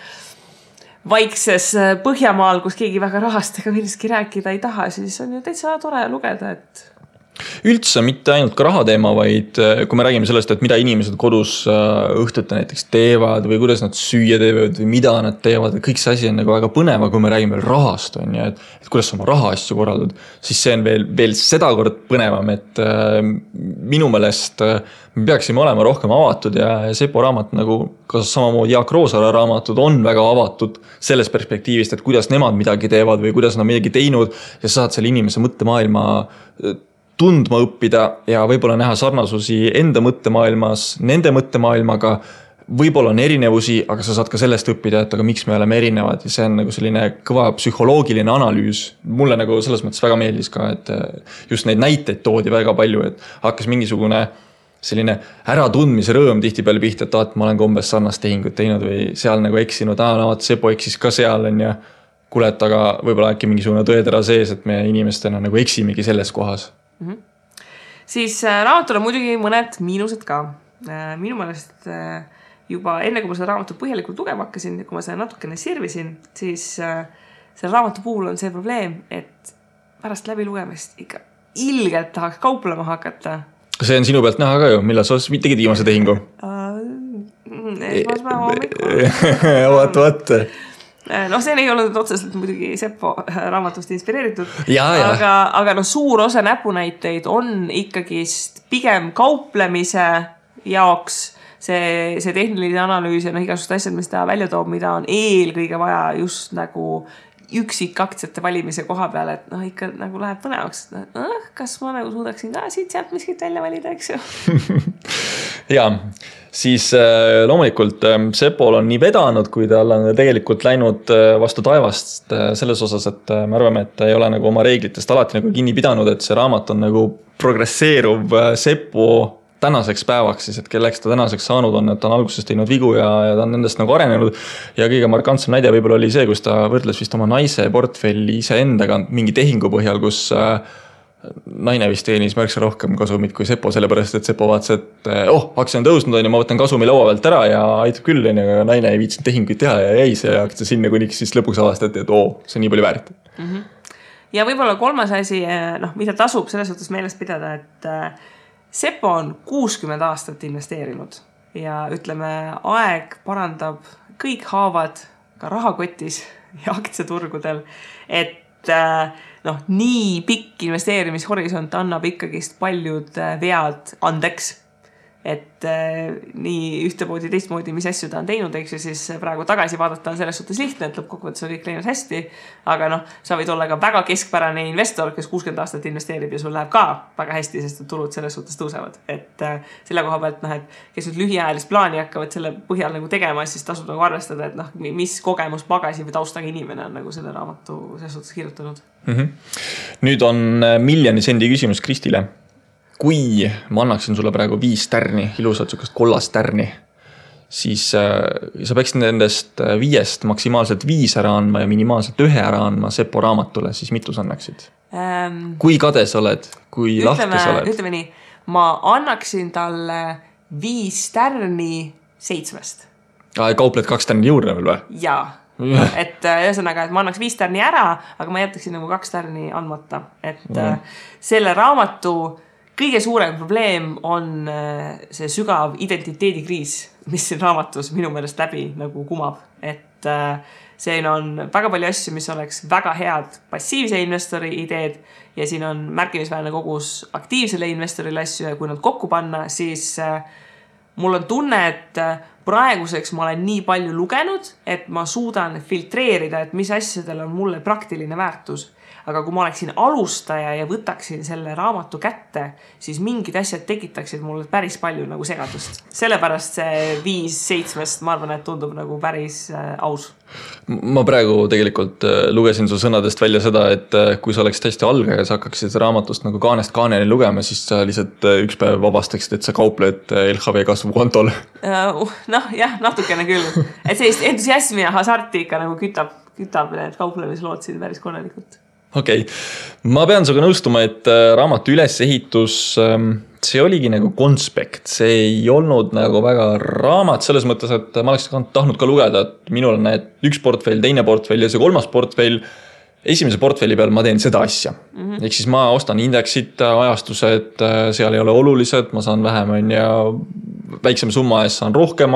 vaikses äh, Põhjamaal, kus keegi väga rahast ega millestki rääkida ei taha, siis on ju täitsa tore lugeda, et üldse mitte ainult ka raha teema, vaid äh, kui me räägime sellest, et mida inimesed kodus äh, õhtuti näiteks teevad või kuidas nad süüa teevad või mida nad teevad, kõik see asi on nagu väga põnev, aga kui me räägime veel rahast, on ju, et, et kuidas sa oma rahaasju korraldad, siis see on veel, veel sedakord põnevam, et äh, minu meelest äh, me peaksime olema rohkem avatud ja Sepo raamat nagu ka samamoodi Jaak Roosaare raamatud on väga avatud sellest perspektiivist, et kuidas nemad midagi teevad või kuidas nad midagi teinud ja sa saad selle inimese mõttemaailma tundma õppida ja võib-olla näha sarnasusi enda mõttemaailmas, nende mõttemaailmaga. võib-olla on erinevusi, aga sa saad ka sellest õppida, et aga miks me oleme erinevad ja see on nagu selline kõva psühholoogiline analüüs. mulle nagu selles mõttes väga meeldis ka, et just neid näiteid toodi väga palju, et hakkas mingisugune selline äratundmise rõõm tihtipeale pihta, et vaat ma olen ka umbes sarnast tehingut teinud või seal nagu eksinud, aa no vot Sepo eksis ka seal on ju. kuule, et aga võib-olla äkki mingisugune tõetera sees, et me inimestena nagu eksimegi selles kohas mm. -hmm. siis äh, raamatul on muidugi mõned miinused ka äh,. minu meelest äh, juba enne, kui ma seda raamatut põhjalikult lugema hakkasin, kui ma seda natukene sirvisin, siis selle raamatu puhul on see probleem, et pärast läbilugemist ikka ilgelt tahaks kauplema hakata. see on sinu pealt näha ka ju, millal sa tegid viimase tehingu uh,? esmaspäeva hommikul *laughs* vot, vot noh, see ei olnud otseselt muidugi Seppo äh, raamatust inspireeritud. aga, aga noh, suur osa näpunäiteid on ikkagist pigem kauplemise jaoks see, see tehniline analüüs ja noh, igasugused asjad, mis ta välja toob, mida on eelkõige vaja just nagu üksikaktsiate valimise koha peal, et noh, ikka nagu läheb põnevaks, et noh, kas ma nagu suudaksin ka siit-sealt miskit välja valida, eks ju? *laughs* Ja siis äh, loomulikult äh, Sepol on nii vedanud, kui tal on tegelikult läinud äh, vastu taevast selles osas, et me arvame, et ta ei ole nagu oma reeglitest alati nagu kinni pidanud, et see raamat on nagu progresseeruv Sepo tänaseks päevaks siis, et kelleks ta tänaseks saanud on, et ta on alguses teinud vigu ja, ja ta on nendest nagu arenenud. ja kõige markantsem näide võib-olla oli see, kus ta võrdles vist oma naise portfelli iseendaga mingi tehingu põhjal, kus äh, naine vist teenis märksa rohkem kasumit kui Sepo, sellepärast et Sepo vaatas, et eh, oh, aktsia on tõusnud, on ju, ma võtan kasumi laua pealt ära ja aitab küll, on ju, aga naine ei viitsinud tehinguid teha ja jäi see aktsia sinna, kuniks siis lõpuks avastati, et oo oh,, see on nii palju väärt mm. -hmm. ja võib-olla kolmas asi, eh, noh, mida tasub selles suhtes meeles pidada, et äh, Sepo on kuuskümmend aastat investeerinud ja ütleme, aeg parandab kõik haavad ka rahakotis ja aktsiaturgudel, et äh, noh, nii pikk investeerimishorisont annab ikkagist paljud äh, vead andeks et äh, nii ühtemoodi, teistmoodi, mis asju ta on teinud, eks ju, siis praegu tagasi vaadata on selles suhtes lihtne, et lõppkokkuvõttes on kõik läinud hästi. aga noh, sa võid olla ka väga keskpärane investor, kes kuuskümmend aastat investeerib ja sul läheb ka väga hästi, sest et tulud selles suhtes tõusevad. et äh, selle koha pealt noh, et kes nüüd lühiajalist plaani hakkavad selle põhjal nagu tegema, siis tasub nagu arvestada, et noh, mis kogemuspagasi või taustaga inimene on nagu selle raamatu selles suhtes kirjutanud mm. -hmm. nüüd on äh, miljoni sendi küsimus Kristile kui ma annaksin sulle praegu viis tärni, ilusat sihukest kollast tärni, siis äh, sa peaksid nendest äh, viiest maksimaalselt viis ära andma ja minimaalselt ühe ära andma Sepo raamatule, siis mitu sa annaksid ähm,? kui kade sa oled, kui ütleme, lahke sa oled? ütleme nii, ma annaksin talle viis tärni seitsmest. kaupled kaks tärni juurde veel või? jaa et äh, ühesõnaga, et ma annaks viis tärni ära, aga ma jätaksin nagu kaks tärni andmata, et mm. selle raamatu kõige suurem probleem on äh, see sügav identiteedikriis, mis siin raamatus minu meelest läbi nagu kumab, et äh, siin on väga palju asju, mis oleks väga head passiivse investori ideed ja siin on märkimisväärne kogus aktiivsele investorile asju ja kui nad kokku panna, siis äh, mul on tunne, et praeguseks ma olen nii palju lugenud, et ma suudan filtreerida, et mis asjadel on mulle praktiline väärtus aga kui ma oleksin alustaja ja võtaksin selle raamatu kätte, siis mingid asjad tekitaksid mulle päris palju nagu segadust. sellepärast see viis seitsmest, ma arvan, et tundub nagu päris äh, aus. ma praegu tegelikult äh, lugesin su sõnadest välja seda, et äh, kui sa oleksid hästi algaja, sa hakkaksid raamatust nagu kaanest kaaneni lugema, siis sa lihtsalt üks päev vabastaksid, et sa kaupled LHV kasvukontol uh,. noh, jah, natukene küll, et sellist entusiasmi ja hasarti ikka nagu kütab, kütab need kauplemislood siin päris korralikult okei okay., ma pean sinuga nõustuma, et äh, raamatu ülesehitus ähm, see oligi nagu konspekt, see ei olnud nagu väga raamat selles mõttes, et ma oleks tahtnud ka lugeda, et minul on need üks portfell, teine portfell ja see kolmas portfell. esimese portfelli peal ma teen seda asja mm -hmm. ehk siis ma ostan indeksit, ajastused, seal ei ole olulised, ma saan vähem, on ju, väiksema summa eest saan rohkem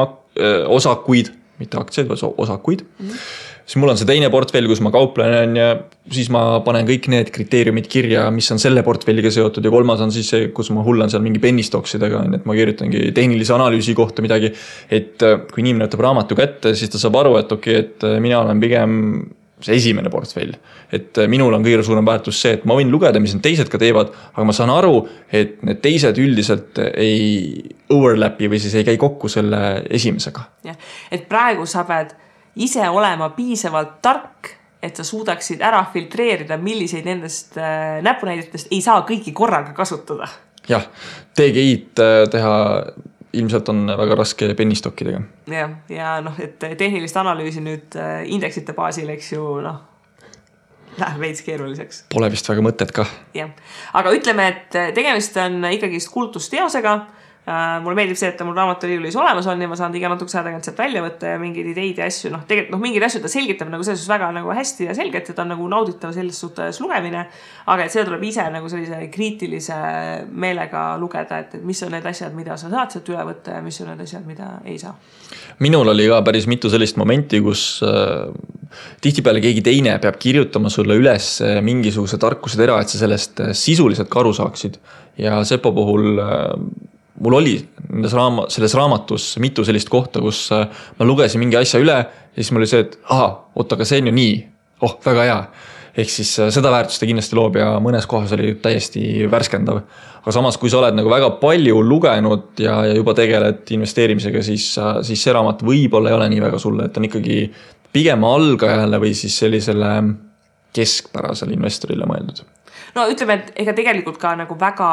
osakuid, mitte aktsiaid, vaid osakuid mm. -hmm siis mul on see teine portfell, kus ma kauplen, on ju, siis ma panen kõik need kriteeriumid kirja, mis on selle portfelliga seotud ja kolmas on siis see, kus ma hullan seal mingi penny stocksidega, on ju, et ma kirjutangi tehnilise analüüsi kohta midagi. et äh, kui inimene võtab raamatu kätte, siis ta saab aru, et okei okay,, et äh, mina olen pigem see esimene portfell. et äh, minul on kõige suurem väärtus see, et ma võin lugeda, mis need teised ka teevad, aga ma saan aru, et need teised üldiselt ei overlap'i või siis ei käi kokku selle esimesega. jah, et praegu sa pead ise olema piisavalt tark, et sa suudaksid ära filtreerida, milliseid nendest äh, näpunäidetest ei saa kõiki korraga kasutada. jah, DGI-d äh, teha ilmselt on väga raske pennistokkidega. jah, ja noh, et tehnilist analüüsi nüüd äh, indeksite baasil, eks ju, noh läheb veits keeruliseks. Pole vist väga mõtet kah. jah, aga ütleme, et tegemist on ikkagist kulutusteosega mulle meeldib see, et ta mul raamaturiiulis olemas on ja ma saan iga natukese aja tagant sealt välja võtta ja mingeid ideid ja asju, noh, tegelikult noh, mingeid asju ta selgitab nagu selles suhtes väga nagu hästi ja selgelt ja ta on nagu nauditav selles suhtes lugemine. aga et seda tuleb ise nagu sellise kriitilise meelega lugeda, et, et mis on need asjad, mida sa saad sealt üle võtta ja mis on need asjad, mida ei saa. minul oli ka päris mitu sellist momenti, kus äh, tihtipeale keegi teine peab kirjutama sulle üles mingisuguse tarkusetera, et sa sellest sisuliselt ka aru saaksid ja Sepo puhul äh, mul oli nendes raama-, selles raamatus mitu sellist kohta, kus äh, ma lugesin mingi asja üle ja siis mul oli see, et ahah, oot, aga see on ju nii. oh, väga hea. ehk siis äh, seda väärtust ta kindlasti loob ja mõnes kohas oli täiesti värskendav. aga samas, kui sa oled nagu väga palju lugenud ja, ja juba tegeled investeerimisega, siis, äh, siis see raamat võib-olla ei ole nii väga sulle, et on ikkagi pigem algajale või siis sellisele keskpärasele investorile mõeldud. no ütleme, et ega tegelikult ka nagu väga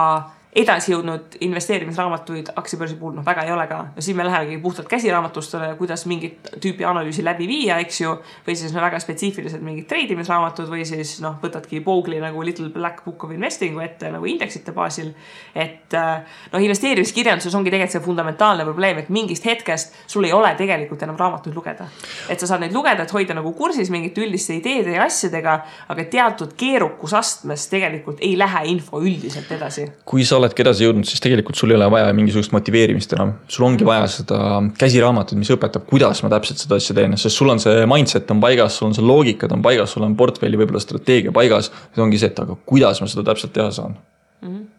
edasi jõudnud investeerimisraamatuid aktsiabörsi puhul noh, väga ei ole ka. ja siis me lähemegi puhtalt käsiraamatustele, kuidas mingit tüüpi analüüsi läbi viia, eks ju. või siis no väga spetsiifilised mingid treidimisraamatud või siis noh, võtadki Bogli nagu Little Black Book of Investing'u ette nagu indeksite baasil. et noh, investeerimiskirjanduses ongi tegelikult see fundamentaalne probleem, et mingist hetkest sul ei ole tegelikult enam raamatuid lugeda. et sa saad neid lugeda, et hoida nagu kursis mingite üldiste ideede ja asjadega, aga teatud keerukusastmes tegelikult ei lähe info üldiselt edasi. kui sa oledki edasi jõudnud, siis tegelikult sul ei ole vaja mingisugust motiveerimist enam. sul ongi vaja seda käsiraamatut, mis õpetab, kuidas ma täpselt seda asja teen, sest sul on see mindset on paigas, sul on see loogikad on paigas, sul on portfelli võib-olla strateegia paigas. nüüd ongi see, et aga kuidas ma seda täpselt teha saan mm. -hmm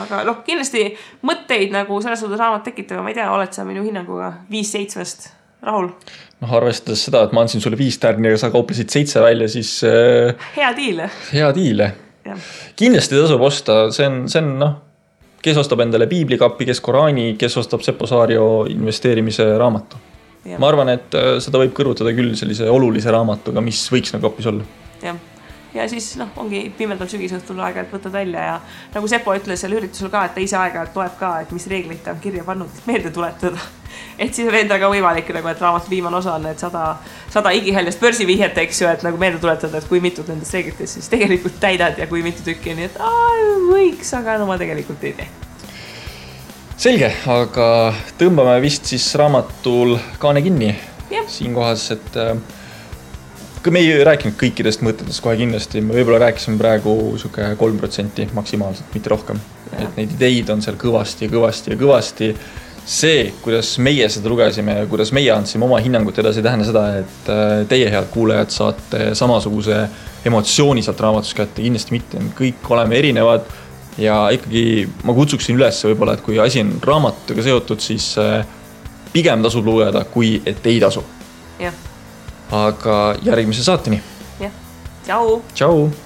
aga noh, kindlasti mõtteid nagu selles suhtes raamat tekitab, ma ei tea, oled sa minu hinnanguga viis seitsmest rahul? noh, arvestades seda, et ma andsin sulle viis tärni ja sa kauplesid seitse välja, siis äh,. hea diil. hea diil kindlasti tasub osta, see on, see on noh, kes ostab endale piiblikappi, kes Koraani, kes ostab Seppo Saario investeerimise raamatu. ma arvan, et äh, seda võib kõrvutada küll sellise olulise raamatuga, mis võiks nagu kapis olla. jah ja siis noh, ongi pimedal sügisõhtul aeg-ajalt võtad välja ja nagu Sepo ütles seal üritusel ka, et ta ise aeg-ajalt loeb ka, et mis reegleid ta on kirja pannud, meelde tuletada. *laughs* et siis on endal ka võimalik nagu, et raamatu viimane osa on need sada, sada igihaljast börsivihjet, eks ju, et nagu meelde tuletada, et kui mitut nendest reeglitest siis tegelikult täidad ja kui mitu tükki nii et aa, võiks, aga no ma tegelikult ei tee. Selge, aga tõmbame vist siis raamatul kaane kinni. Siinkohas, et äh, me ei rääkinud kõikidest mõtetest kohe kindlasti, me võib-olla rääkisime praegu sihuke kolm protsenti maksimaalselt, mitte rohkem. et neid ideid on seal kõvasti ja kõvasti ja kõvasti. see, kuidas meie seda lugesime ja kuidas meie andsime oma hinnangut edasi, ei tähenda seda, et äh, teie, head kuulajad, saate samasuguse emotsiooni sealt raamatust kätte, kindlasti mitte, kõik oleme erinevad. ja ikkagi ma kutsuksin üles võib-olla, et kui asi on raamatutega seotud, siis äh, pigem tasub lugeda, kui et ei tasu. jah aga järgmise saateni. jah, tšau. tšau.